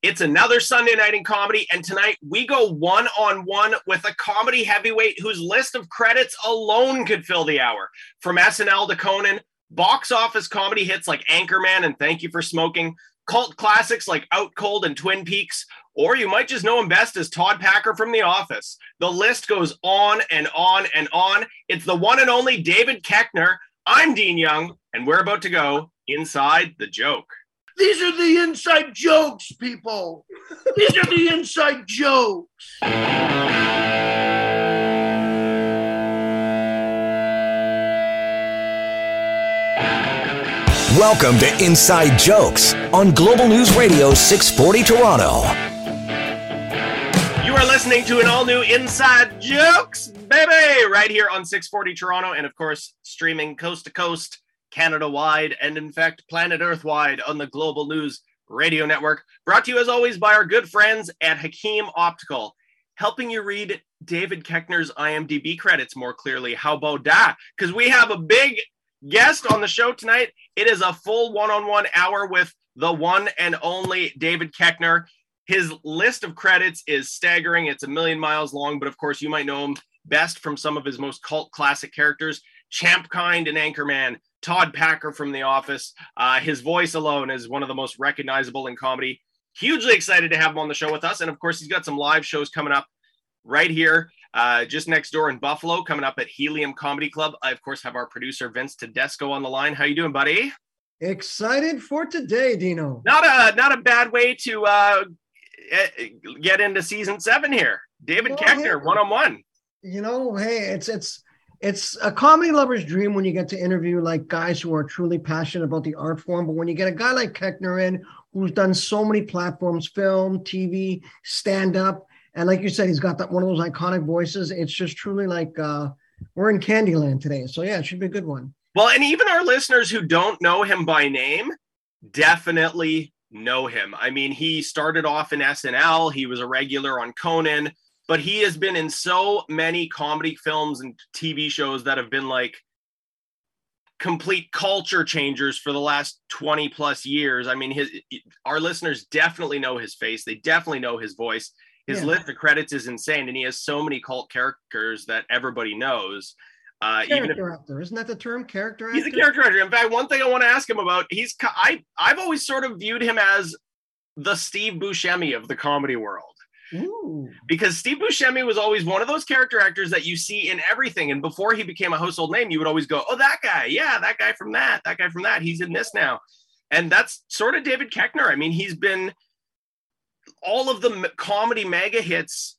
It's another Sunday night in comedy, and tonight we go one on one with a comedy heavyweight whose list of credits alone could fill the hour. From SNL to Conan, box office comedy hits like Anchorman and Thank You for Smoking, cult classics like Out Cold and Twin Peaks, or you might just know him best as Todd Packer from The Office. The list goes on and on and on. It's the one and only David Koechner. I'm Dean Young, and we're about to go inside the joke. These are the inside jokes, people. These are the inside jokes. Welcome to Inside Jokes on Global News Radio 640 Toronto. You are listening to an all new Inside Jokes, baby, right here on 640 Toronto, and of course, streaming coast to coast, Canada wide, and in fact, planet Earth wide on the Global News Radio Network. Brought to you as always by our good friends at Hakim Optical, helping you read David Koechner's IMDb credits more clearly. How about that? Because we have a big guest on the show tonight. It is a full one on one hour with the one and only David Koechner. His list of credits is staggering. It's a million miles long, but of course, you might know him best from some of his most cult classic characters Champ Kind and Anchorman, Todd Packer from The Office. Uh, his voice alone is one of the most recognizable in comedy. Hugely excited to have him on the show with us. And of course, he's got some live shows coming up right here uh, just next door in Buffalo, coming up at Helium Comedy Club. I, of course, have our producer Vince Tedesco on the line. How you doing, buddy? Excited for today, Dino. Not a not a bad way to uh, get into season seven here. David Well, Koechner, hey. one on one. You know, hey, it's it's it's a comedy lover's dream when you get to interview like guys who are truly passionate about the art form. But when you get a guy like Koechner in, who's done so many platforms, film, TV, stand up, and like you said, he's got that one of those iconic voices. It's just truly like uh, we're in Candyland today. So yeah, it should be a good one. Well, and even our listeners who don't know him by name definitely know him. I mean, he started off in SNL, he was a regular on Conan, but he has been in so many comedy films and TV shows that have been like complete culture changers for the last 20 plus years. I mean, his our listeners definitely know his face, they definitely know his voice. His Yeah. list of credits is insane, and he has so many cult characters that everybody knows. Uh, even if Character actor, isn't that the term? Character actor. He's a character actor. In fact, one thing I want to ask him about, he's I I've always sort of viewed him as the Steve Buscemi of the comedy world Ooh. because Steve Buscemi was always one of those character actors that you see in everything. And before he became a household name, you would always go, "Oh, that guy, yeah, that guy from that, that guy from that. He's in this now." And that's sort of David Koechner. I mean, he's been all of the comedy mega hits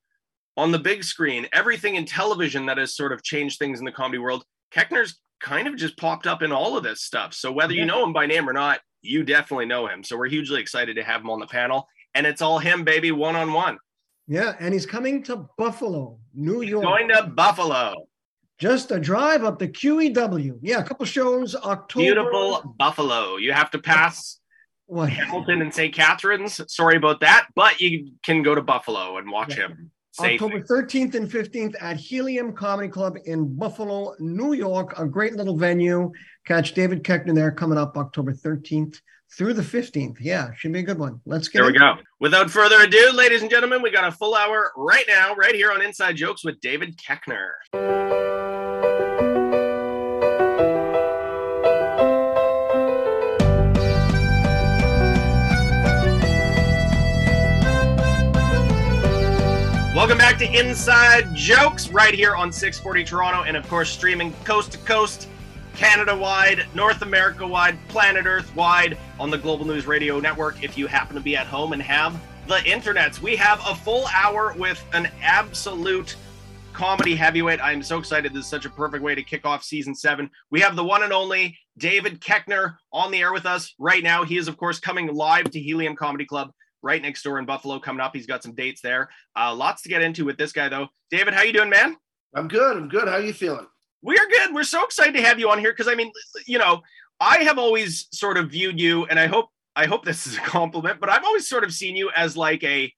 on the big screen, everything in television that has sort of changed things in the comedy world. Koechner's kind of just popped up in all of this stuff. So whether you know him by name or not, you definitely know him. So we're hugely excited to have him on the panel. And it's all him, baby, one on one. Yeah, and he's coming to Buffalo, New York. Going to Buffalo. Just a drive up the QEW. Yeah, a couple shows. October. Beautiful Buffalo. You have to pass What? Hamilton and St. Catharines. Sorry about that, but you can go to Buffalo and watch Yeah. him. October 13th and 15th at Helium Comedy Club in Buffalo, New York. A great little venue. Catch David Koechner there coming up October 13th through the 15th. Yeah, should be a good one. Let's get There we it. go. Without further ado, ladies and gentlemen, we got a full hour right now, right here on Inside Jokes with David Koechner. Welcome back to Inside Jokes right here on 640 Toronto and of course streaming coast to coast, Canada wide, North America wide, planet Earth wide on the Global News Radio Network if you happen to be at home and have the internets. We have a full hour with an absolute comedy heavyweight. I'm so excited. This is such a perfect way to kick off season seven. We have the one and only David Koechner on the air with us right now. He is, of course, coming live to Helium Comedy Club right next door in Buffalo coming up. He's got some dates there. Uh, lots to get into with this guy, though. David, how you doing, man? I'm good. I'm good. How you feeling? We are good. We're so excited to have you on here because I mean, you know, I have always sort of viewed you, and I hope I hope this is a compliment, but I've always sort of seen you as like a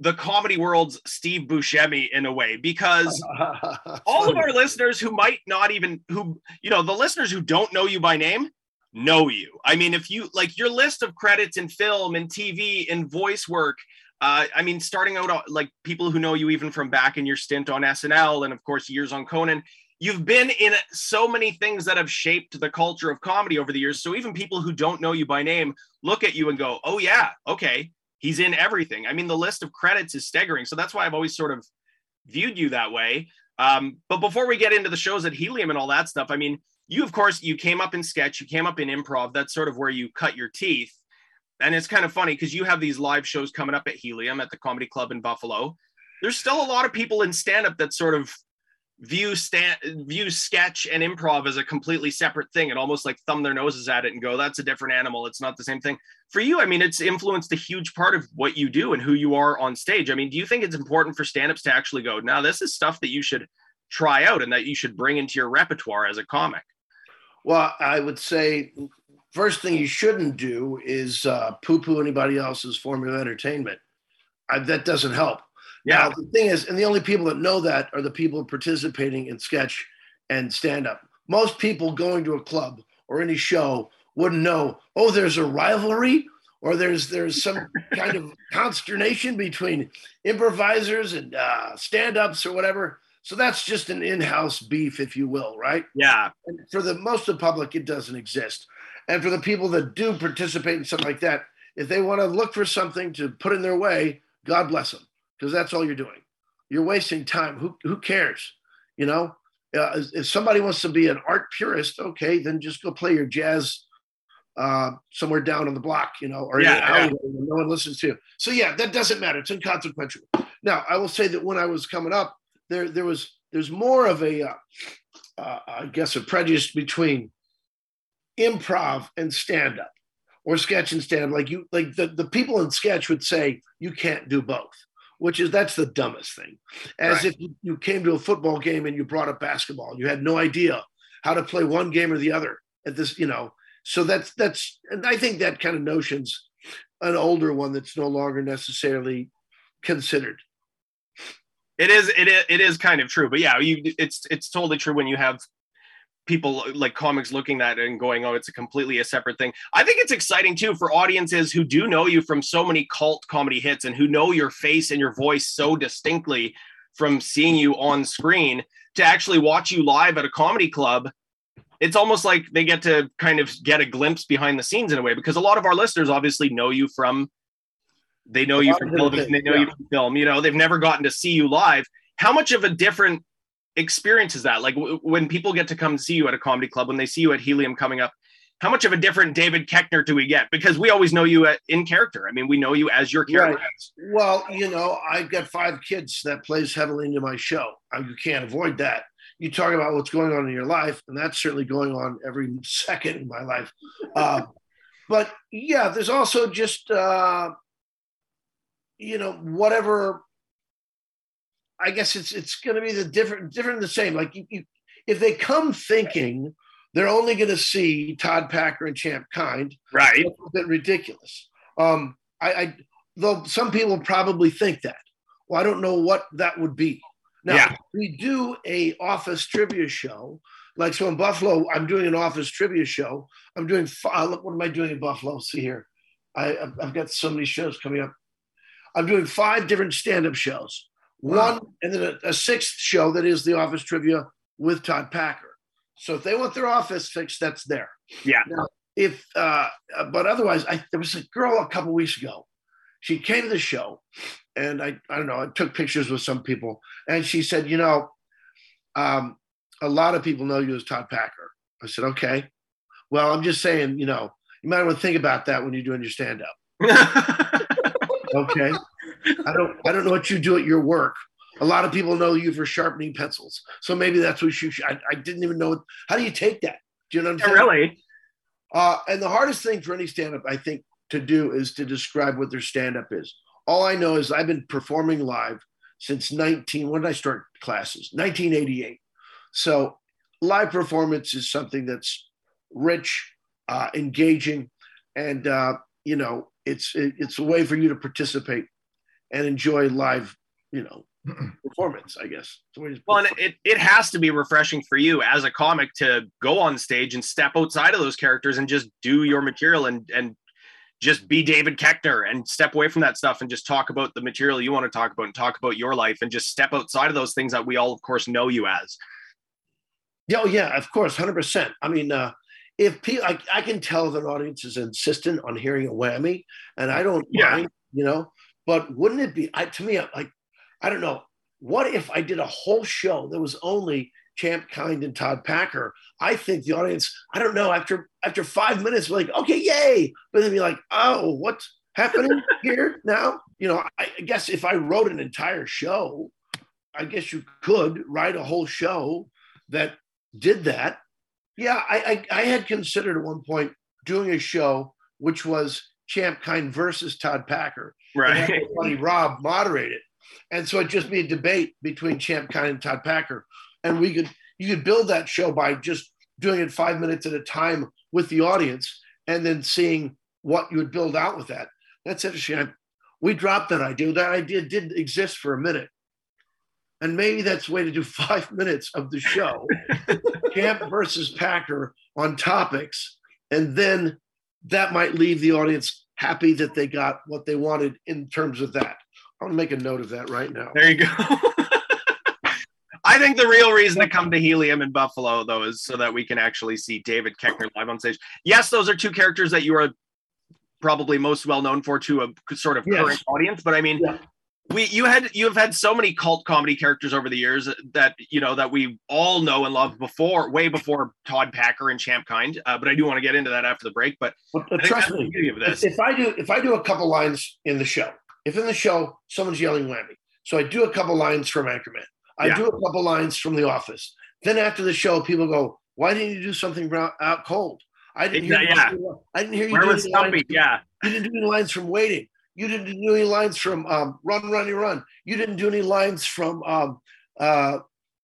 the comedy world's Steve Buscemi in a way because all of our listeners who might not even who you know the listeners who don't know you by name know you. I mean, if you like your list of credits in film and TV and voice work, uh, I mean, starting out uh, like people who know you even from back in your stint on SNL and of course years on Conan, you've been in so many things that have shaped the culture of comedy over the years. So even people who don't know you by name look at you and go, "Oh yeah, okay, he's in everything." I mean, the list of credits is staggering. So that's why I've always sort of viewed you that way. Um, but before we get into the shows at Helium and all that stuff, I mean, you of course you came up in sketch, you came up in improv. That's sort of where you cut your teeth. And it's kind of funny because you have these live shows coming up at Helium at the Comedy Club in Buffalo. There's still a lot of people in stand up that sort of view stand view sketch and improv as a completely separate thing and almost like thumb their noses at it and go that's a different animal it's not the same thing for you i mean it's influenced a huge part of what you do and who you are on stage i mean do you think it's important for stand-ups to actually go now this is stuff that you should try out and that you should bring into your repertoire as a comic Well, I would say first thing you shouldn't do is uh, poo-poo anybody else's form of entertainment. I, that doesn't help. Yeah Now, the thing is, and the only people that know that are the people participating in sketch and stand-up. Most people going to a club or any show wouldn't know. Oh, there's a rivalry, or there's there's some kind of consternation between improvisers and uh, stand-ups or whatever. So that's just an in-house beef, if you will, right? yeah And for the most of the public, it doesn't exist. And for the people that do participate in something like that, if they want to look for something to put in their way, God bless them, because that's all you're doing. You're wasting time. Who who cares? You know, uh, if somebody wants to be an art purist, okay, then just go play your jazz uh, somewhere down on the block, you know, or in Yeah, alleyway no one listens to. You. So yeah, that doesn't matter. It's inconsequential. Now, I will say that when I was coming up, there there was there's more of a uh, uh, I guess a prejudice between improv and stand up or sketch and stand up. Like you, like the, the people in sketch would say you can't do both, which is that's the dumbest thing. As Right. if you, came to a football game and you brought up basketball, you had no idea how to play one game or the other at this, you know. So that's that's and I think that kind of notion's an older one that's no longer necessarily considered. it is it is, it is kind of true but yeah you it's it's totally true when you have people like comics looking at it and going oh it's a completely a separate thing. I think it's exciting too for audiences who do know you from so many cult comedy hits and who know your face and your voice so distinctly from seeing you on screen to actually watch you live at a comedy club it's almost like they get to kind of get a glimpse behind the scenes in a way because a lot of our listeners obviously know you from they know you from television they know you from film you know they've never gotten to see you live. How much of a different experience is that like w- when people get to come see you at a comedy club when they see you at helium coming up how much of a different david koechner do we get because we always know you at, in character i mean we know you as your character Well, you know, I've got five kids that plays heavily into my show. Uh, You can't avoid that. You talk about what's going on in your life, and that's certainly going on every second in my life. Uh, but yeah, there's also just, uh, you know, whatever. I guess it's it's going to be the different, different, the same. Like you, you, if they come thinking they're only going to see Todd Packer and Champ Kind, right that's a bit ridiculous. Um, I, I though some people probably think that. Well, I don't know what that would be. Now Yeah. we do a office trivia show. Like so in Buffalo, I'm doing an office trivia show. I'm doing. fi- Look, what am I doing in Buffalo? See here, I, I've- I've got so many shows coming up. I'm doing five different stand-up shows. One and then a, a sixth show that is the office trivia with Todd Packer. So if they want their office fixed, that's there. Yeah. If uh but otherwise i there was a girl a couple weeks ago. She came to the show and i i don't know i took pictures with some people and she said you know um a lot of people know you as todd packer. I said okay. Well i'm just saying you know you might want to think about that when you're doing your stand-up. Okay i don't i don't know what you do at your work a lot of people know you for sharpening pencils so maybe that's what you should I, I didn't even know how do you take that do you know what i'm Yeah, saying really uh, and the hardest thing for any stand up, I think, to do is to describe what their stand up is. All I know is I've been performing live since 19, when did I start classes? 1988. So live performance is something that's rich, uh, engaging, and, uh, you know, it's, it, it's a way for you to participate and enjoy live, you know, performance, I guess. Well, and it, it has to be refreshing for you as a comic to go on stage and step outside of those characters and just do your material and and just be David Koechner and step away from that stuff and just talk about the material you want to talk about and talk about your life and just step outside of those things that we all, of course, know you as. Yeah, oh, yeah, of course, hundred percent. I mean, uh, if people, I, I, can tell that audience is insistent on hearing a whammy, and I don't yeah. mind, you know. But wouldn't it be I, to me like I don't know what if I did a whole show that was only Champ Kind and Todd Packer? I think the audience I don't know after after five minutes like okay yay, but then be like oh what's happening here now? You know I, I guess if I wrote an entire show, I guess you could write a whole show that did that. Yeah, I, I, I had considered at one point doing a show which was Champ Kind versus Todd Packer Right. Funny Rob moderate it. And so it'd just be a debate between Champ Kind and Todd Packer. And we could you could build that show by just doing it five minutes at a time with the audience and then seeing what you would build out with that. That's interesting. I, we dropped that idea. That idea didn't exist for a minute. And maybe that's the way to do five minutes of the show. Champ versus Packer on topics. And then that might leave the audience happy that they got what they wanted in terms of that. I'm gonna make a note of that right now. There you go. I think the real reason to come to Helium in Buffalo, though, is so that we can actually see David Koechner live on stage. Yes, those are two characters that you are probably most well known for to a sort of yes. current audience. But I mean, yeah we you had you have had so many cult comedy characters over the years that you know that we all know and love before way before Todd Packer and Champ Kind. Uh, but I do want to get into that after the break. But, but trust me, if, if I do if I do a couple lines in the show, if in the show someone's yelling whammy, so I do a couple lines from Anchorman, I yeah. do a couple lines from The Office. Then after the show, people go, "Why didn't you do something out cold?" I didn't hear. Yeah. You, I didn't hear you. Where was Stumpy? Yeah. You didn't do any lines from Waiting. You didn't do any lines from um, Run, Run, Run. You didn't do any lines from um, uh,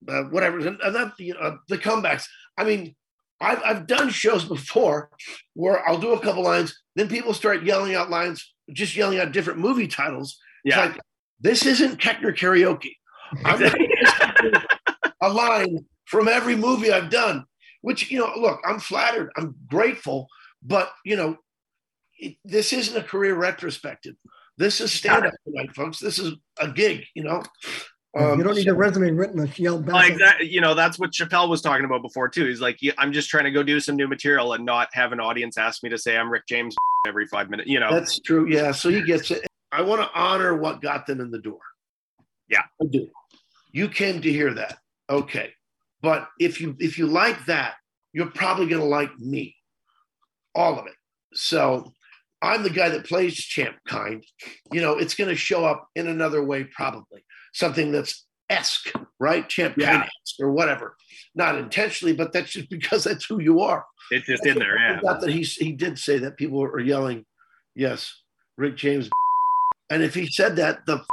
uh, whatever, and that, you know, the comebacks. I mean, I've, I've done shows before where I'll do a couple lines, then people start yelling out lines, just yelling out different movie titles. Yeah. Like, this isn't Koechner karaoke. I'm a line from every movie I've done, which, you know, look, I'm flattered, I'm grateful, but, you know, it, this isn't a career retrospective. This is stand up tonight, folks. This is a gig, you know. Um, you don't need a resume written to yell back. Like that, you know, that's what Chappelle was talking about before too. He's like, I'm just trying to go do some new material and not have an audience ask me to say I'm Rick James every five minutes. You know, that's true. Yeah, so he gets it. I want to honor what got them in the door. Yeah, I do. You came to hear that, okay? But if you if you like that, you're probably going to like me, all of it. So I'm the guy that plays champ kind. You know, it's going to show up in another way, probably something that's esque, right? Champ yeah. kind or whatever. Not intentionally, but that's just because that's who you are. It's just in there. Yeah. Not that he he did say that people are yelling, yes, Rick James. And if he said that, the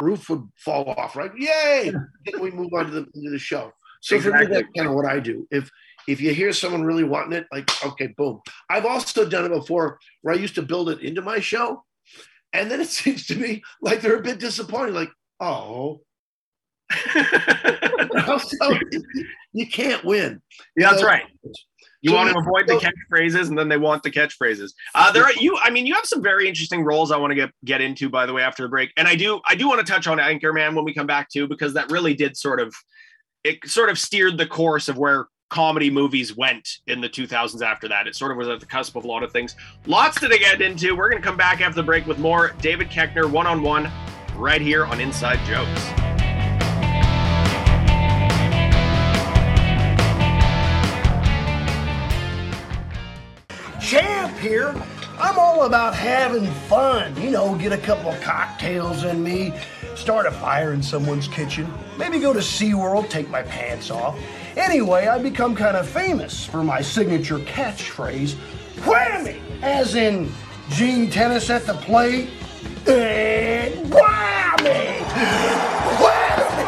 roof would fall off, right? Yay! then we move on to the, to the show. So exactly. for me, that's kind of what I do. If if you hear someone really wanting it, like, okay, boom. I've also done it before where I used to build it into my show. And then it seems to me like they're a bit disappointed, like, oh. so you can't win. Yeah, that's right. You so want to avoid the catchphrases, and then they want the catchphrases. Uh, there are you. I mean, you have some very interesting roles I want to get get into. By the way, after the break, and I do I do want to touch on Anchorman when we come back too, because that really did sort of it sort of steered the course of where comedy movies went in the 2000s after that. It sort of was at the cusp of a lot of things. Lots to get into. We're going to come back after the break with more David Koechner one on one right here on Inside Jokes. Champ here. I'm all about having fun. You know, get a couple of cocktails in me, start a fire in someone's kitchen, maybe go to SeaWorld, take my pants off Anyway, I become kind of famous for my signature catchphrase, whammy, as in Gene Tennis at the plate, and whammy, whammy.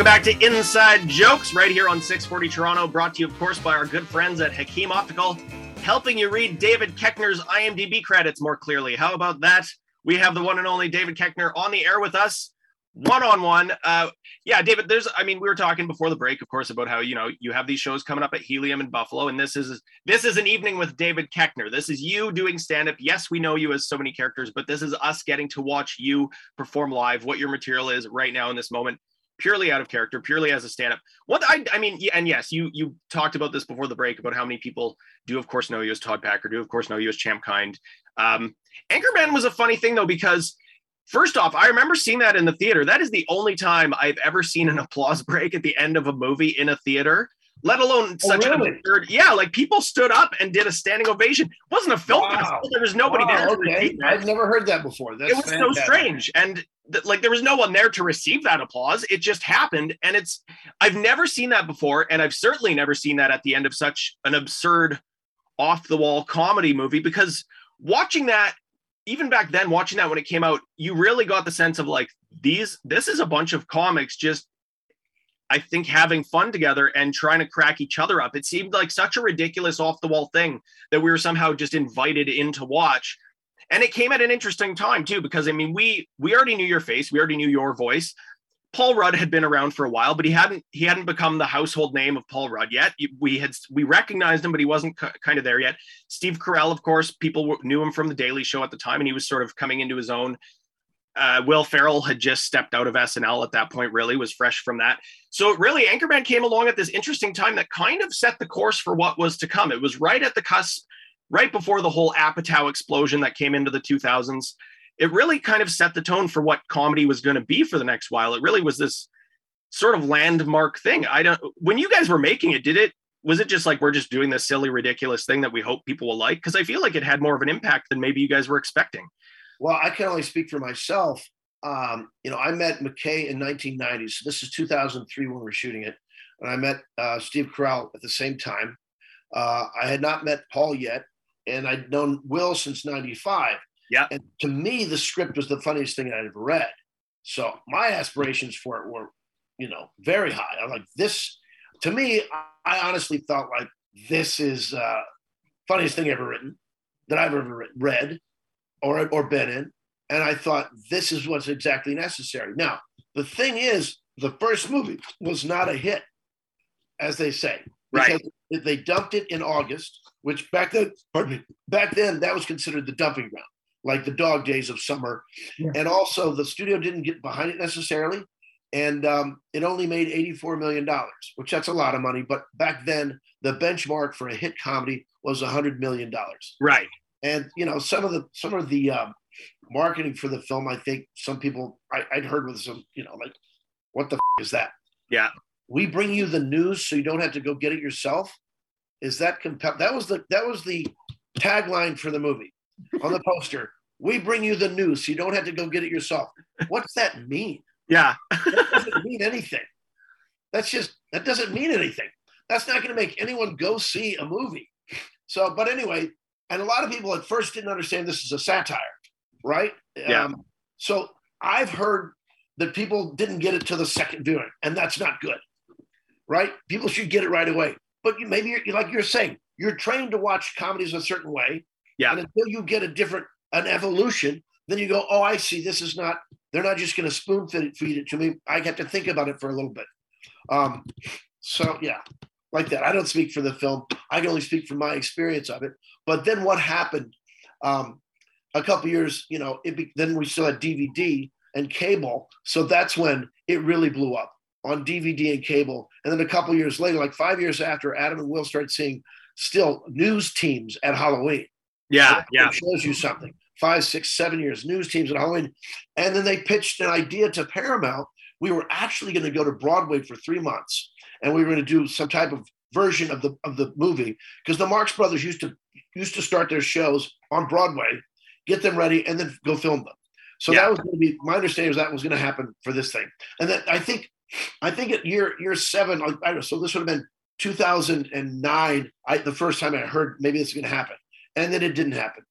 Welcome back to Inside Jokes right here on 640 Toronto, brought to you, of course, by our good friends at Hakim Optical, helping you read David Koechner's IMDb credits more clearly. How about that? We have the one and only David Koechner on the air with us one on one. Yeah, David. There's, I mean, we were talking before the break, of course, about how you know you have these shows coming up at Helium and Buffalo, and this is this is an evening with David Koechner. This is you doing stand up. Yes, we know you as so many characters, but this is us getting to watch you perform live. What your material is right now in this moment, purely out of character, purely as a stand up. What I, I mean, and yes, you you talked about this before the break about how many people do, of course, know you as Todd Packer, do of course know you as Champ Kind. Um, Anchorman was a funny thing though because First off, I remember seeing that in the theater. That is the only time I've ever seen an applause break at the end of a movie in a theater, let alone oh, such really? a absurd. Yeah, like people stood up and did a standing ovation. It wasn't a film wow. festival. There was nobody wow, there. Okay. I've never heard that before. That's it was fantastic. so strange. And th- like there was no one there to receive that applause. It just happened. And it's, I've never seen that before. And I've certainly never seen that at the end of such an absurd, off the wall comedy movie because watching that even back then watching that when it came out you really got the sense of like these this is a bunch of comics just i think having fun together and trying to crack each other up it seemed like such a ridiculous off the wall thing that we were somehow just invited in to watch and it came at an interesting time too because i mean we we already knew your face we already knew your voice Paul Rudd had been around for a while, but he hadn't he hadn't become the household name of Paul Rudd yet. We had we recognized him, but he wasn't c- kind of there yet. Steve Carell, of course, people knew him from the Daily Show at the time, and he was sort of coming into his own. Uh, Will Ferrell had just stepped out of SNL at that point, really was fresh from that. So really, Anchorman came along at this interesting time that kind of set the course for what was to come. It was right at the cusp, right before the whole Apatow explosion that came into the 2000s it really kind of set the tone for what comedy was going to be for the next while. It really was this sort of landmark thing. I don't when you guys were making it, did it was it just like we're just doing this silly, ridiculous thing that we hope people will like? Because I feel like it had more of an impact than maybe you guys were expecting. Well, I can only speak for myself. Um, you know, I met McKay in 1990. So this is 2003 when we we're shooting it, and I met uh, Steve Carell at the same time. Uh, I had not met Paul yet, and I'd known Will since '95. Yeah. And to me, the script was the funniest thing I'd ever read. So my aspirations for it were, you know, very high. I'm like, this, to me, I honestly thought like, this is uh, funniest thing ever written that I've ever read or, or been in. And I thought, this is what's exactly necessary. Now, the thing is, the first movie was not a hit, as they say. Because right. they dumped it in August, which back then, pardon me, back then that was considered the dumping ground like the dog days of summer. Yeah. And also, the studio didn't get behind it necessarily. And um, it only made $84 million, which that's a lot of money. But back then, the benchmark for a hit comedy was $100 million. Right. And, you know, some of the, some of the um, marketing for the film, I think some people I, would heard with some, you know, like, what the f- is that? Yeah. We bring you the news so you don't have to go get it yourself. Is that compel? That was the, that was the tagline for the movie on the poster. We bring you the news, so you don't have to go get it yourself. What's that mean? Yeah, that doesn't mean anything. That's just that doesn't mean anything. That's not going to make anyone go see a movie. So, but anyway, and a lot of people at first didn't understand this is a satire, right? Yeah. Um, so I've heard that people didn't get it to the second viewing, and that's not good, right? People should get it right away. But you, maybe you're, like you're saying, you're trained to watch comedies a certain way, yeah. And until you get a different, an evolution, then you go, oh, I see. This is not, they're not just going to spoon feed it, feed it to me. I get to think about it for a little bit. Um, so, yeah, like that. I don't speak for the film. I can only speak from my experience of it. But then what happened um, a couple years, you know, it be, then we still had DVD and cable. So that's when it really blew up on DVD and cable. And then a couple years later, like five years after, Adam and Will started seeing still news teams at Halloween. Yeah, yeah. It shows you something. Five, six, seven years, news teams at Halloween. And then they pitched an idea to Paramount. We were actually going to go to Broadway for three months and we were going to do some type of version of the of the movie because the Marx Brothers used to used to start their shows on Broadway, get them ready, and then go film them. So yeah. that was going to be my understanding was that was going to happen for this thing. And then I think I think at year year seven, I don't know, so this would have been 2009. I, the first time I heard maybe this is going to happen and then it didn't happen.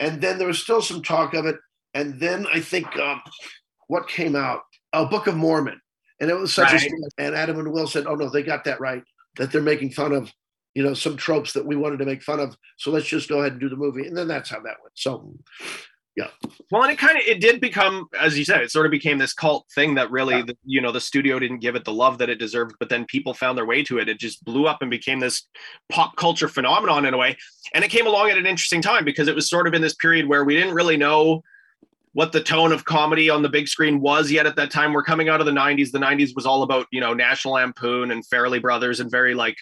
And then there was still some talk of it. And then I think um, what came out, a Book of Mormon. And it was such Right. a and Adam and Will said, "Oh no, they got that right. That they're making fun of, you know, some tropes that we wanted to make fun of. So let's just go ahead and do the movie." And then that's how that went. So yeah. Well, and it kind of it did become, as you said, it sort of became this cult thing that really, Yeah. the, you know, the studio didn't give it the love that it deserved, but then people found their way to it. It just blew up and became this pop culture phenomenon in a way. And it came along at an interesting time because it was sort of in this period where we didn't really know what the tone of comedy on the big screen was yet at that time. We're coming out of the 90s. The 90s was all about, you know, National Lampoon and Farrelly Brothers and very like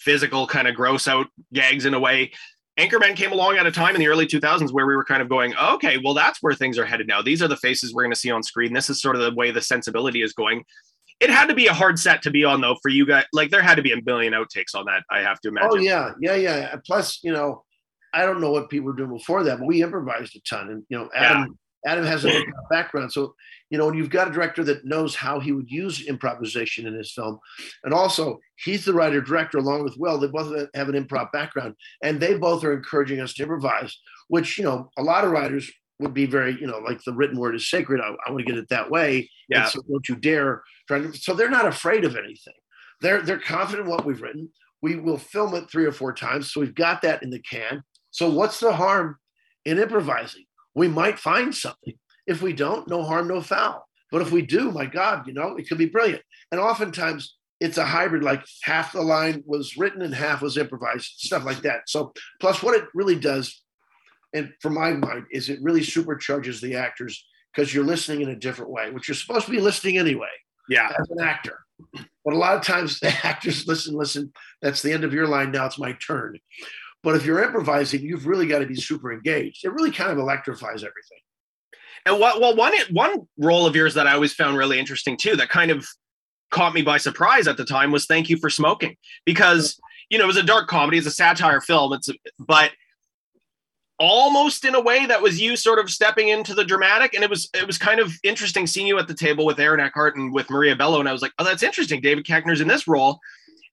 physical kind of gross out gags in a way. Anchorman came along at a time in the early 2000s where we were kind of going, okay, well, that's where things are headed now. These are the faces we're going to see on screen. This is sort of the way the sensibility is going. It had to be a hard set to be on, though, for you guys. Like, there had to be a million outtakes on that, I have to oh, imagine. Oh yeah, yeah, yeah. Plus, you know, I don't know what people were doing before that, but we improvised a ton. And you know, Adam Adam has a background, so you know, when you've got a director that knows how he would use improvisation in his film, and also he's the writer director along with Will. They both have an improv background, and they both are encouraging us to improvise. Which you know, a lot of writers would be very, you know, like the written word is sacred. I, I want to get it that way. Yeah. And so don't you dare try to. So they're not afraid of anything. They're they're confident in what we've written. We will film it three or four times, so we've got that in the can. So what's the harm in improvising? We might find something. If we don't, no harm, no foul. But if we do, my God, you know, it could be brilliant. And oftentimes it's a hybrid, like half the line was written and half was improvised, stuff like that. So plus what it really does, and from my mind, is it really supercharges the actors because you're listening in a different way, which you're supposed to be listening anyway Yeah. as an actor. But a lot of times the actors listen, listen, that's the end of your line. Now it's my turn. But if you're improvising, you've really got to be super engaged. It really kind of electrifies everything. And what, well, one one role of yours that I always found really interesting too, that kind of caught me by surprise at the time, was "Thank You for Smoking," because you know it was a dark comedy, it's a satire film, it's but almost in a way that was you sort of stepping into the dramatic, and it was it was kind of interesting seeing you at the table with Aaron Eckhart and with Maria Bello, and I was like, oh, that's interesting. David Koechner's in this role.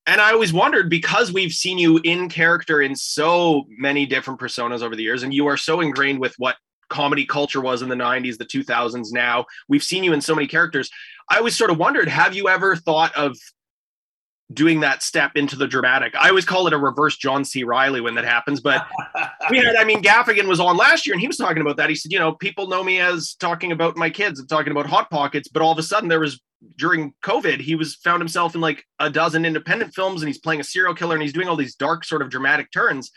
And I always wondered because we've seen you in character in so many different personas over the years, and you are so ingrained with what comedy culture was in the 90s, the 2000s now. We've seen you in so many characters. I always sort of wondered have you ever thought of doing that step into the dramatic? I always call it a reverse John C. Reilly when that happens, but we had, I mean, Gaffigan was on last year and he was talking about that. He said, you know, people know me as talking about my kids and talking about Hot Pockets, but all of a sudden there was during COVID, he was found himself in like a dozen independent films and he's playing a serial killer and he's doing all these dark sort of dramatic turns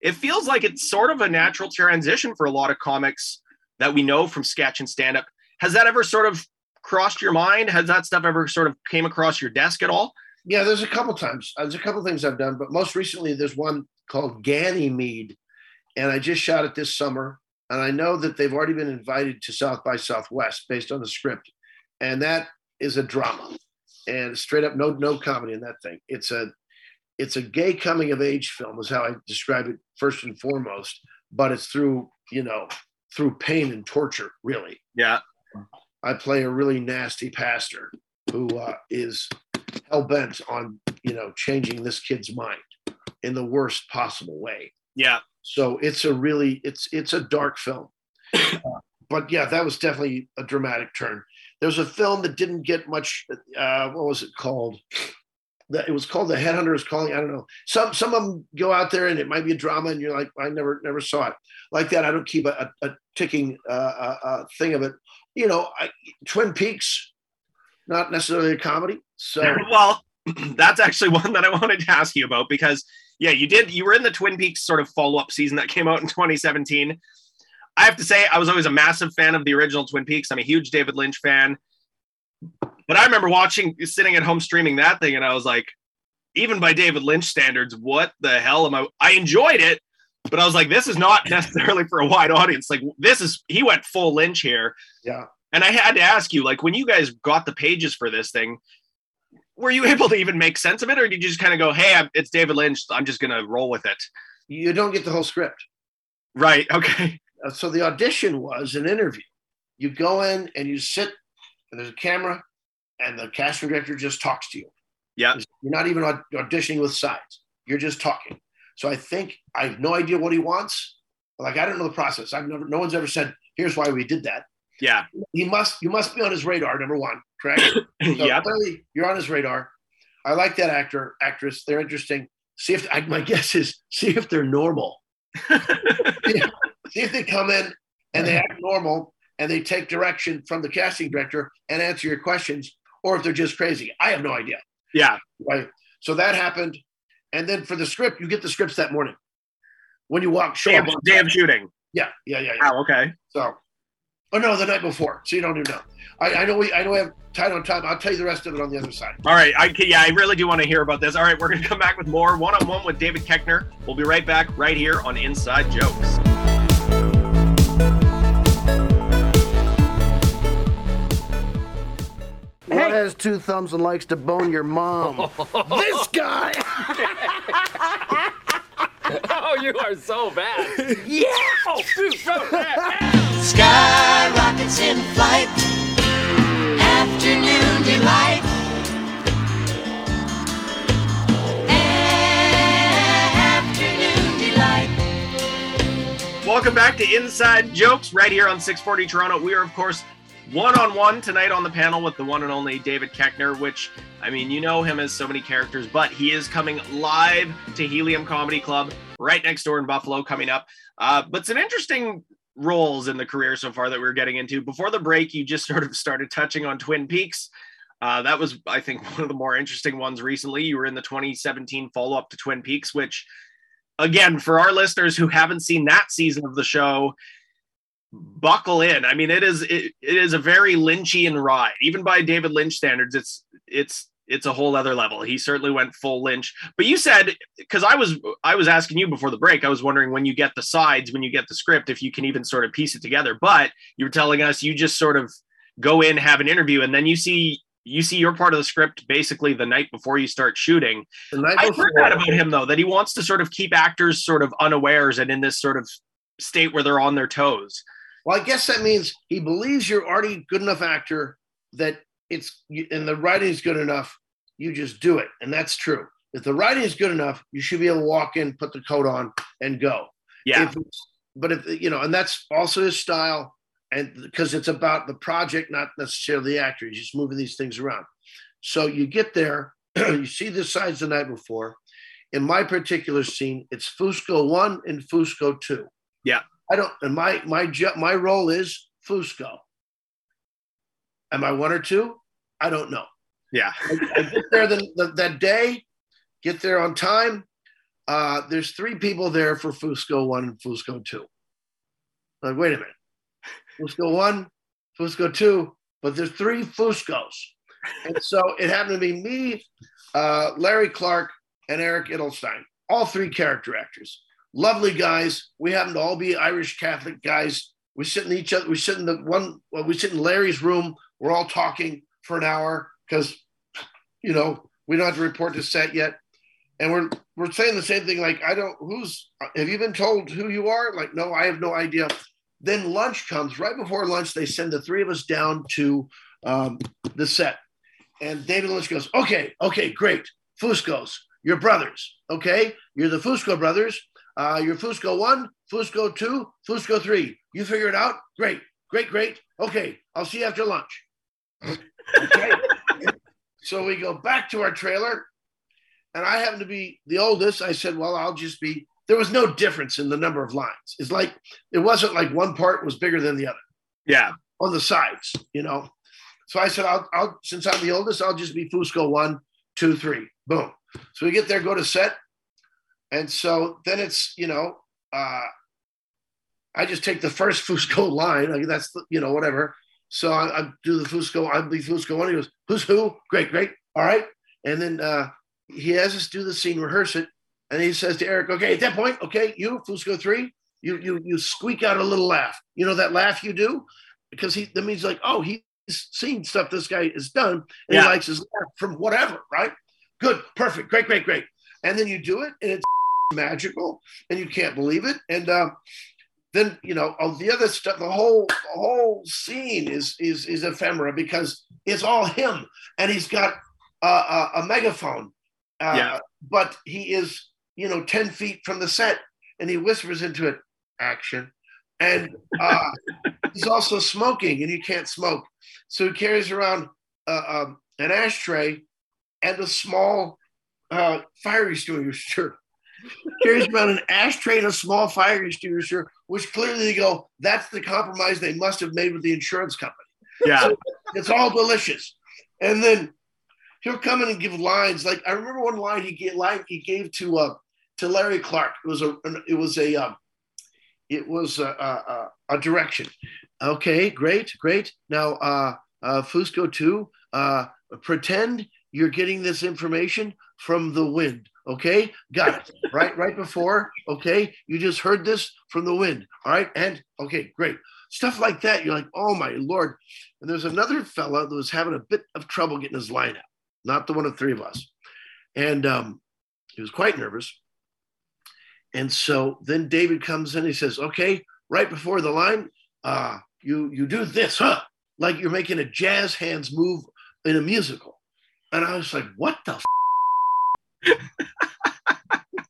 it feels like it's sort of a natural transition for a lot of comics that we know from sketch and stand up. Has that ever sort of crossed your mind? Has that stuff ever sort of came across your desk at all? Yeah, there's a couple times. Uh, there's a couple things I've done, but most recently there's one called Ganymede, and I just shot it this summer. And I know that they've already been invited to South by Southwest based on the script, and that is a drama, and straight up no no comedy in that thing. It's a it's a gay coming of age film is how I describe it first and foremost, but it's through you know through pain and torture really. Yeah. I play a really nasty pastor who uh, is hell bent on you know changing this kid's mind in the worst possible way. Yeah. So it's a really it's it's a dark film, Uh, but yeah, that was definitely a dramatic turn. There was a film that didn't get much. Uh, what was it called? It was called The Headhunter is Calling. I don't know. Some some of them go out there and it might be a drama, and you're like, I never never saw it like that. I don't keep a, a, a ticking uh, uh, uh, thing of it. You know, I, Twin Peaks, not necessarily a comedy. So well, that's actually one that I wanted to ask you about because yeah, you did you were in the Twin Peaks sort of follow-up season that came out in 2017. I have to say I was always a massive fan of the original Twin Peaks. I'm a huge David Lynch fan. But I remember watching sitting at home streaming that thing and I was like even by David Lynch standards, what the hell am I I enjoyed it, but I was like this is not necessarily for a wide audience. Like this is he went full Lynch here. yeah. And I had to ask you, like, when you guys got the pages for this thing, were you able to even make sense of it, or did you just kind of go, "Hey, I'm, it's David Lynch. I'm just gonna roll with it"? You don't get the whole script. Right. Okay. Uh, so the audition was an interview. You go in and you sit, and there's a camera, and the casting director just talks to you. Yeah. You're not even auditioning with sides. You're just talking. So I think I have no idea what he wants. Like I don't know the process. I've never. No one's ever said, "Here's why we did that." Yeah. He must you must be on his radar. Number one, correct? So yeah. clearly you're on his radar. I like that actor, actress. They're interesting. See if I, my guess is see if they're normal. see, see if they come in and they act normal and they take direction from the casting director and answer your questions, or if they're just crazy. I have no idea. Yeah. Right. So that happened. And then for the script, you get the scripts that morning. When you walk up on day shooting. Yeah, yeah, yeah, yeah. Wow. Okay. So oh no, the night before. So you don't even know. I, I know we I know we have tight on time. I'll tell you the rest of it on the other side. All right. I yeah, I really do want to hear about this. All right, we're going to come back with more one on one with David Koechner. We'll be right back right here on Inside Jokes. Has two thumbs and likes to bone your mom? this guy! Oh, you are so bad. yeah! Oh, dude, so bad. Sky rockets in flight, afternoon delight. Welcome back to Inside Jokes right here on 640 Toronto. We are, of course, one on one tonight on the panel with the one and only David Koechner, which, I mean, you know him as so many characters, but he is coming live to Helium Comedy Club right next door in Buffalo coming up. Uh, but some interesting roles in the career so far that we're getting into. Before the break, you just sort of started touching on Twin Peaks. Uh, that was, I think, one of the more interesting ones recently. You were in the 2017 follow up to Twin Peaks, which, again, for our listeners who haven't seen that season of the show, buckle in. I mean, it is it, it is a very Lynchian ride, even by David Lynch standards. It's it's it's a whole other level. He certainly went full Lynch. But you said because I was I was asking you before the break, I was wondering when you get the sides, when you get the script, if you can even sort of piece it together. But you were telling us you just sort of go in, have an interview, and then you see you see your part of the script basically the night before you start shooting. I've heard that about him though, that he wants to sort of keep actors sort of unawares and in this sort of state where they're on their toes. Well, I guess that means he believes you're already good enough actor that it's and the writing is good enough. You just do it, and that's true. If the writing is good enough, you should be able to walk in, put the coat on, and go. Yeah. If but if you know, and that's also his style, and because it's about the project, not necessarily the actor. He's just moving these things around. So you get there, you see the sides the night before. In my particular scene, it's Fusco one and Fusco two. Yeah. I don't, and my my my role is Fusco. Am I one or two? I don't know. yeah. I get there the, the, that day, get there on time. Uh, there's three people there for Fusco one and Fusco two. Like, wait a minute, Fusco one, Fusco two, but there's three Fuscos, and so it happened to be me, uh, Larry Clarke, and Eric Edelstein, all three character actors. Lovely guys. We happen to all be Irish Catholic guys. We sit in each other. We sit in the one. Well, we sit in Larry's room. We're all talking for an hour because, you know, we don't have to report to set yet and we're we're saying the same thing like i don't who's have you been told who you are like no i have no idea then lunch comes right before lunch they send the three of us down to um, the set and david lynch goes okay okay great fuscos you're brothers okay you're the fusco brothers uh, you're fusco one fusco two fusco three you figure it out great great great okay i'll see you after lunch okay so we go back to our trailer and I happen to be the oldest. I said, well, I'll just be. There was no difference in the number of lines. It's like it wasn't like one part was bigger than the other Yeah. on the sides, you know. So I said, I'll, I'll since I'm the oldest, I'll just be Fusco one, two, three, boom. So we get there, go to set, and so then it's you know, uh, I just take the first Fusco line. Like that's the, you know whatever. So I, I do the Fusco. I be Fusco one. He goes, who's who? Great, great. All right. And then uh, he has us do the scene, rehearse it, and he says to Eric, "Okay, at that point, okay, you Fusco three, you you you squeak out a little laugh. You know that laugh you do, because he that means like, oh, he's seen stuff this guy has done, and Yeah. he likes his laugh from whatever, right? Good, perfect, great, great, great. And then you do it, and it's magical, and you can't believe it, and. Uh, then you know all the other stuff. The whole the whole scene is is is ephemera because it's all him, and he's got a, a, a megaphone. Uh, Yeah. But he is, you know, 10 feet from the set and he whispers into it, action. and uh, he's also smoking, and you can't smoke. So he carries around uh, um, an ashtray and a small uh, fire extinguisher. Carries around an ashtray and a small fire extinguisher, which clearly they go, that's the compromise they must have made with the insurance company. Yeah. So it's all delicious. And then he'll come in and give lines. Like I remember one line he gave line he gave to uh to Larry Clarke. It was a it was a um, it was a, a, a direction. Okay, great, great. Now uh uh Fusco 2, uh pretend you're getting this information from the wind. Okay, got it. right, right before. Okay, you just heard this from the wind. All right, and okay, great. Stuff like that. You're like, oh my lord. And there's another fella that was having a bit of trouble getting his line out, not the one of three of us. And um, he was quite nervous. And so then David comes in. He says, "Okay, right before the line, uh, you you do this, huh? Like you're making a jazz hands move in a musical." And I was like, "What the?" F-?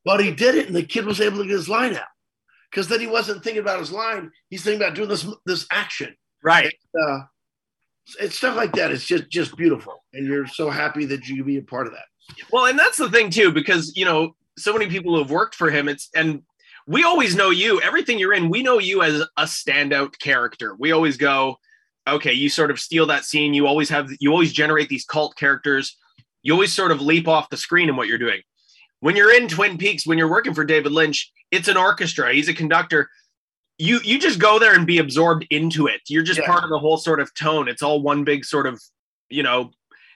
but he did it, and the kid was able to get his line out because then he wasn't thinking about his line. He's thinking about doing this this action. Right. Uh, it's stuff like that. It's just just beautiful, and you're so happy that you can be a part of that. Well, and that's the thing too, because you know, so many people who have worked for him, it's and we always know you, everything you're in, we know you as a standout character. We always go, okay, you sort of steal that scene. You always have you always generate these cult characters. You always sort of leap off the screen in what you're doing. When you're in Twin Peaks, when you're working for David Lynch, it's an orchestra. He's a conductor. You you just go there and be absorbed into it. You're just Yeah. part of the whole sort of tone. It's all one big sort of, you know,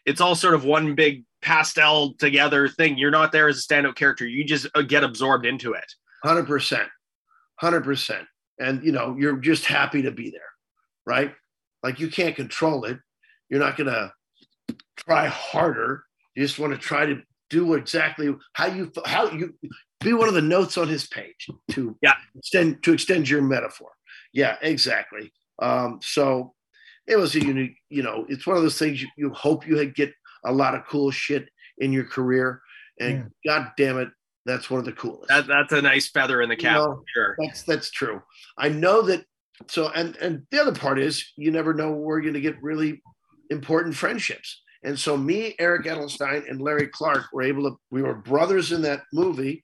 it's all sort of one big pastel together thing. You're not there as a standout character. You just uh, get absorbed into it. Hundred percent, hundred percent, and you know you're just happy to be there, right? Like you can't control it. You're not gonna try harder. You just want to try to do exactly how you how you be one of the notes on his page to Yeah. extend to extend your metaphor. Yeah, exactly. Um, so it was a unique. You know, it's one of those things you, you hope you had get a lot of cool shit in your career, and God damn it, that's one of the coolest. That, that's a nice feather in the cap, No. for sure. That's that's true. I know that. So and and the other part is you never know where you're going to get really important friendships. And so me, Eric Edelstein, and Larry Clarke were able to. We were brothers in that movie,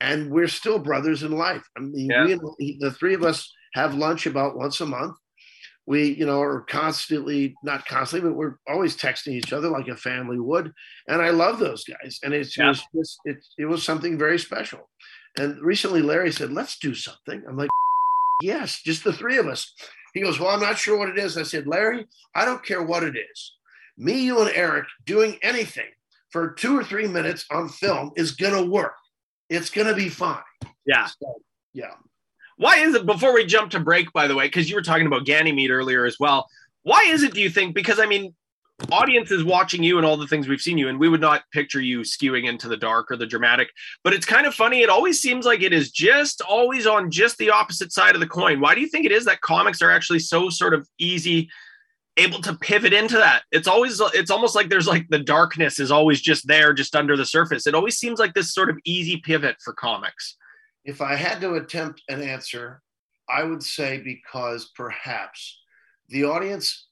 and we're still brothers in life. I mean, Yeah. we and, the three of us have lunch about once a month. We, you know, are constantly not constantly, but we're always texting each other like a family would. And I love those guys. And it's Yeah. just, it's, it, it was something very special. And recently, Larry said, "Let's do something." I'm like, "Yes, just the three of us." He goes, "Well, I'm not sure what it is." I said, "Larry, I don't care what it is. Me, you, and Eric doing anything for two or three minutes on film is gonna work. It's gonna be fine." Yeah. So, yeah. Why is it, before we jump to break, by the way, because you were talking about Ganymede earlier as well, why is it, do you think? Because, I mean, audience is watching you and all the things we've seen you, and we would not picture you skewing into the dark or the dramatic, but it's kind of funny. It always seems like it is just always on just the opposite side of the coin. Why do you think it is that comics are actually so sort of easy? able to pivot into that it's always it's almost like there's like the darkness is always just there just under the surface it always seems like this sort of easy pivot for comics If I had to attempt an answer, I would say because perhaps the audience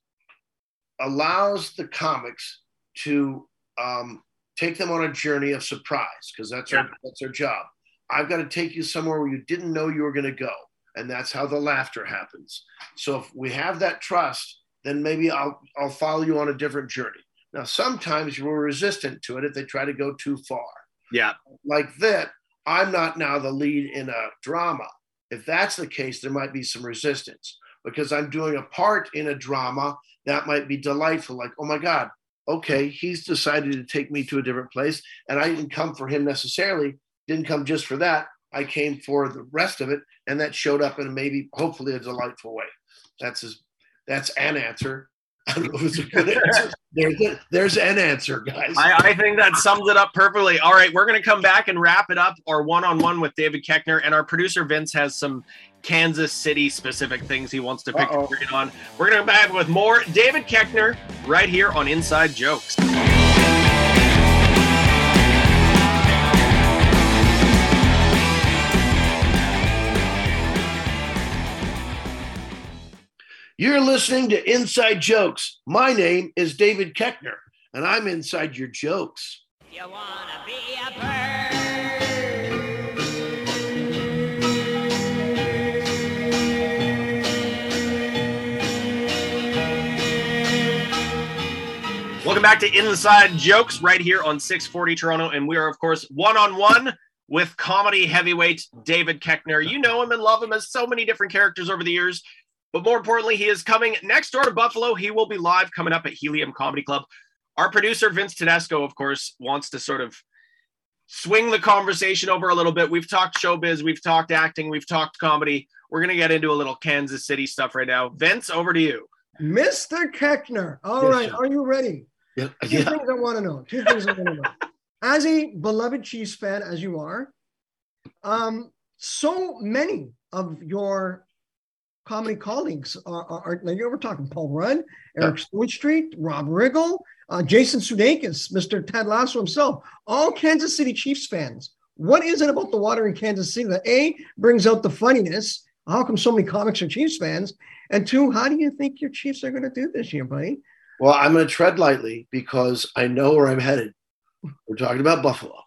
allows the comics to um, take them on a journey of surprise because that's Yeah. our that's our job. I've got to take you somewhere where you didn't know you were going to go, and that's how the laughter happens. So if we have that trust, then maybe I'll I'll follow you on a different journey. Now sometimes you're resistant to it if they try to go too far yeah like that, I'm not now the lead in a drama. If that's the case, there might be some resistance because I'm doing a part in a drama that might be delightful. Like, oh my God, okay, he's decided to take me to a different place. And I didn't come for him necessarily, didn't come just for that. I came for the rest of it. And that showed up in maybe, hopefully, a delightful way. That's his, that's an answer. I don't know if it's a good answer. There's, there's an answer, guys. I, I think that sums it up perfectly. All right, we're going to come back and wrap it up our one on one with David Koechner. And our producer Vince has some Kansas City specific things he wants to pick Uh-oh. your brain on. We're going to come back with more David Koechner right here on Inside Jokes. You're listening to Inside Jokes. My name is David Koechner, and I'm inside your jokes. You wanna be a bird. Back to Inside Jokes right here on 640 Toronto. And we are, of course, one on one with comedy heavyweight David Koechner. You know him and love him as so many different characters over the years. But more importantly, he is coming next door to Buffalo. He will be live coming up at Helium Comedy Club. Our producer, Vince Tedesco, of course, wants to sort of swing the conversation over a little bit. We've talked showbiz, we've talked acting, we've talked comedy. We're going to get into a little Kansas City stuff right now. Vince, over to you. Mr. Koechner. All Yes, right, sir. are you ready? Yeah, Two yeah. things I want to know. Two things I want to know. As a beloved Chiefs fan, as you are, um, so many of your comedy colleagues are, are, are like you were talking Paul Rudd, Eric Stonestreet, Rob Riggle, uh, Jason Sudeikis, Mr. Ted Lasso himself, all Kansas City Chiefs fans. What is it about the water in Kansas City that A brings out the funniness? How come so many comics are Chiefs fans? And two, how do you think your Chiefs are going to do this year, buddy? Well, I'm going to tread lightly because I know where I'm headed. We're talking about Buffalo.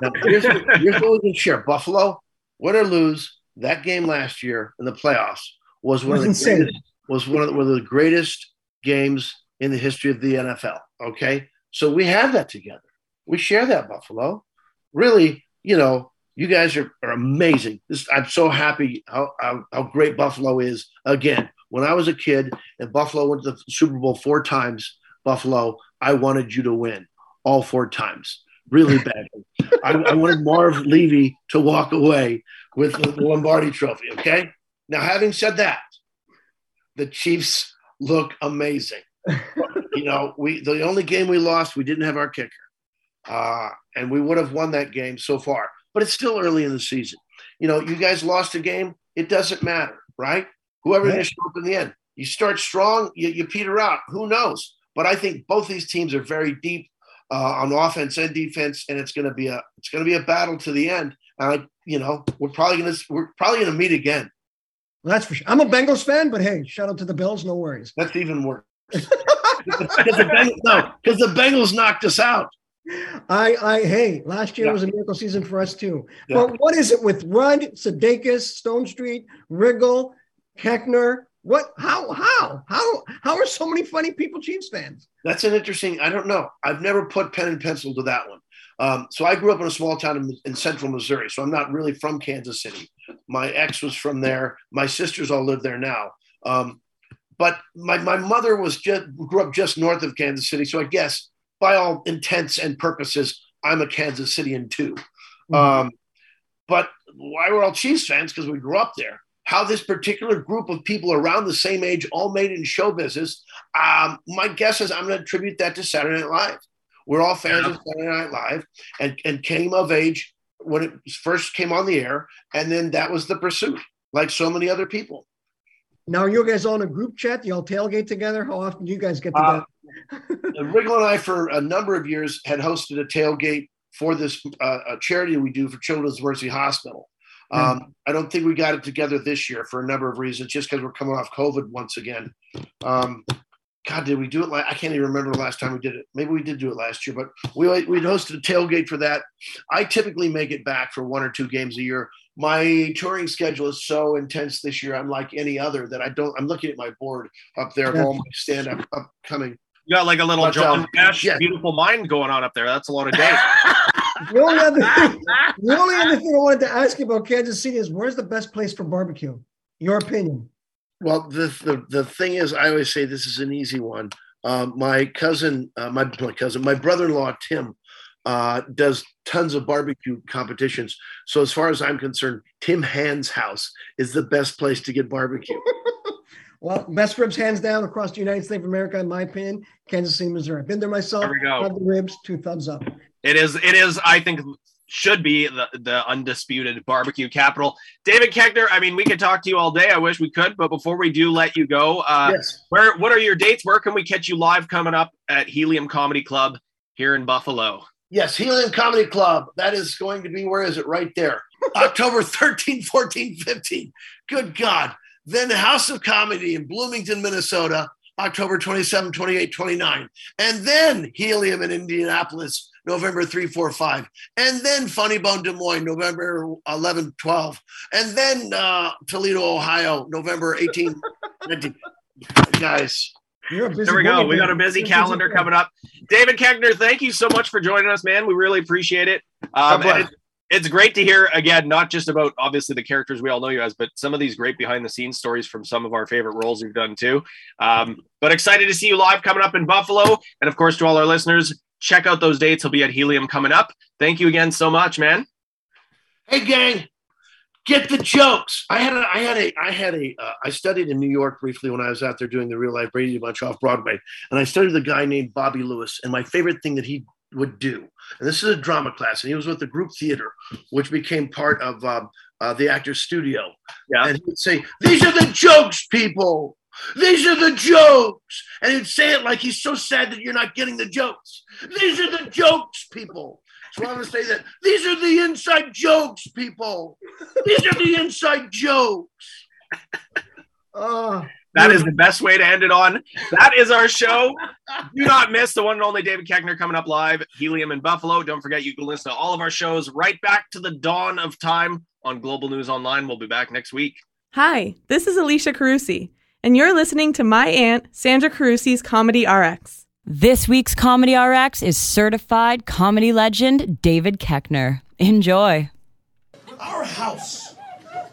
Now, here's, here's what we can share Buffalo, win or lose, that game last year in the playoffs was one, of the greatest, was one of the, one of the greatest games in the history of the NFL. Okay. So we have that together. We share that, Buffalo. Really, you know, you guys are, are amazing. This, I'm so happy how, how, how great Buffalo is. Again, when I was a kid and Buffalo went to the Super Bowl four times, Buffalo, I wanted you to win all four times, really badly. I, I wanted Marv Levy to walk away with the Lombardi trophy. Okay. Now, having said that, the Chiefs look amazing. you know, we the only game we lost, we didn't have our kicker, uh, and we would have won that game so far. But it's still early in the season. You know, you guys lost a game. It doesn't matter, right? Whoever's going to show up in the end, you start strong, you, you peter out. Who knows? But I think both these teams are very deep uh, on offense and defense, and it's going to be a it's going to be a battle to the end. And I, you know, we're probably going to we're probably going to meet again. That's for sure. I'm a Bengals fan, but hey, shout out to the Bills. No worries. That's even worse. because the Bengals, no, because the Bengals knocked us out. I, I, hey, last year Yeah. was a miracle season for us too. Yeah. But what is it with Rudd, Sudeikis, Stonestreet, Riggle, Koechner? What? How? How? How? How are so many funny people Chiefs fans? That's an interesting. I don't know. I've never put pen and pencil to that one. Um, so I grew up in a small town in, in central Missouri. So I'm not really from Kansas City. My ex was from there. My sisters all live there now. Um, but my, my mother was just grew up just north of Kansas City. So I guess by all intents and purposes, I'm a Kansas Cityan too. Um, but why we're all Chiefs fans? Because we grew up there. How this particular group of people around the same age, all made in show business, um, my guess is I'm going to attribute that to Saturday Night Live. We're all fans of Saturday Night Live and, and came of age when it first came on the air. And then that was the pursuit, like so many other people. Now you guys all in a group chat. You all tailgate together. How often do you guys get together? Uh, Riggle and I, for a number of years, had hosted a tailgate for this uh, a charity we do for Children's Mercy Hospital. Um, I don't think we got it together this year for a number of reasons, just because we're coming off COVID once again. Um, God, did we do it? la- I can't even remember the last time we did it. Maybe we did do it last year, but we we hosted a tailgate for that. I typically make it back for one or two games a year. My touring schedule is so intense this year, unlike any other, that I don't. I'm looking at my board up there of all my stand up upcoming. You got like a little John um, Nash, yeah. beautiful mind going on up there. That's a lot of dates. The only other thing, the only other thing I wanted to ask you about Kansas City is where's the best place for barbecue? Your opinion. Well, the, the the thing is, I always say this is an easy one. Um, my cousin, uh, my, my cousin, my brother-in-law Tim, uh, does tons of barbecue competitions. So as far as I'm concerned, Tim Hand's house is the best place to get barbecue. Well, best ribs hands down across the United States of America, in my opinion, Kansas City, Missouri. I've been there myself. There we go. Love the ribs. Two thumbs up. It is. It is. I think should be the the undisputed barbecue capital. David Koechner. I mean, we could talk to you all day. I wish we could, but before we do let you go, uh, yes. where what are your dates? Where can we catch you live coming up at Helium Comedy Club here in Buffalo? Yes, Helium Comedy Club. That is going to be, where is it? Right there. October 13, 14, 15. Good God. Then the House of Comedy in Bloomington, Minnesota, October 27, 28, 29. And then Helium in Indianapolis, November 3, 4, 5. And then Funny Bone Des Moines, November 11, 12. And then uh, Toledo, Ohio, November 18, 19. Guys, You're a busy There we go. boy, We got a busy You're calendar boy. coming up. David Koechner, thank you so much for joining us, man. We really appreciate it. Um, God bless. and it- it's great to hear again, not just about obviously the characters we all know you as, but some of these great behind the scenes stories from some of our favorite roles you've done too. Um, but excited to see you live coming up in Buffalo. And of course, to all our listeners, check out those dates. He'll be at Helium coming up. Thank you again so much, man. Hey, gang, get the jokes. I had a, I had a, I had a, uh, I studied in New York briefly when I was out there doing the Real Life Brady Bunch off Broadway, and I studied the guy named Bobby Lewis. And my favorite thing that he would do, and this is a drama class, and he was with the group theater, which became part of um, uh, the actor's studio. Yeah. And he would say, "These are the jokes, people." These are the jokes. And he'd say it like he's so sad that you're not getting the jokes. These are the jokes, people. So I'm going to say that these are the inside jokes, people. These are the inside jokes. Oh, That is the best way to end it on. That is our show. Do not miss the one and only David Koechner coming up live, Helium in Buffalo. Don't forget you can listen to all of our shows right back to the dawn of time on Global News Online. We'll be back next week. Hi, this is Alicia Carusi, and you're listening to my aunt, Sandra Carusi's Comedy RX. This week's Comedy RX is certified comedy legend David Koechner. Enjoy. Our house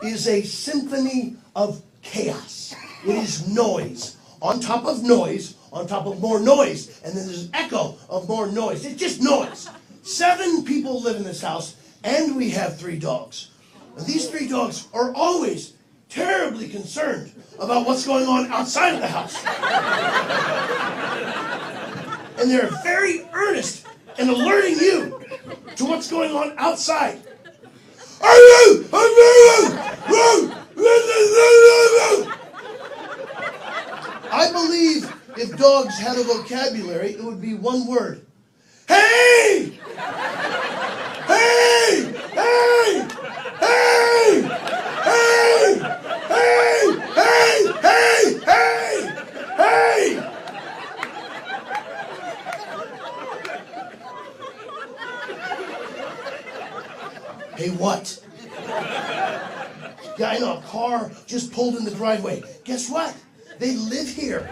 is a symphony of chaos. It is noise on top of noise on top of more noise, and then there's an echo of more noise. It's just noise. Seven people live in this house, and we have three dogs. And these three dogs are always terribly concerned about what's going on outside of the house. and they're very earnest in alerting you to what's going on outside. I believe if dogs had a vocabulary, it would be one word. Hey! Hey! Hey! Hey! Hey! Hey! Hey! Hey! Hey! Hey! Hey, what? Yeah, I know. A car just pulled in the driveway. Guess what? They live here.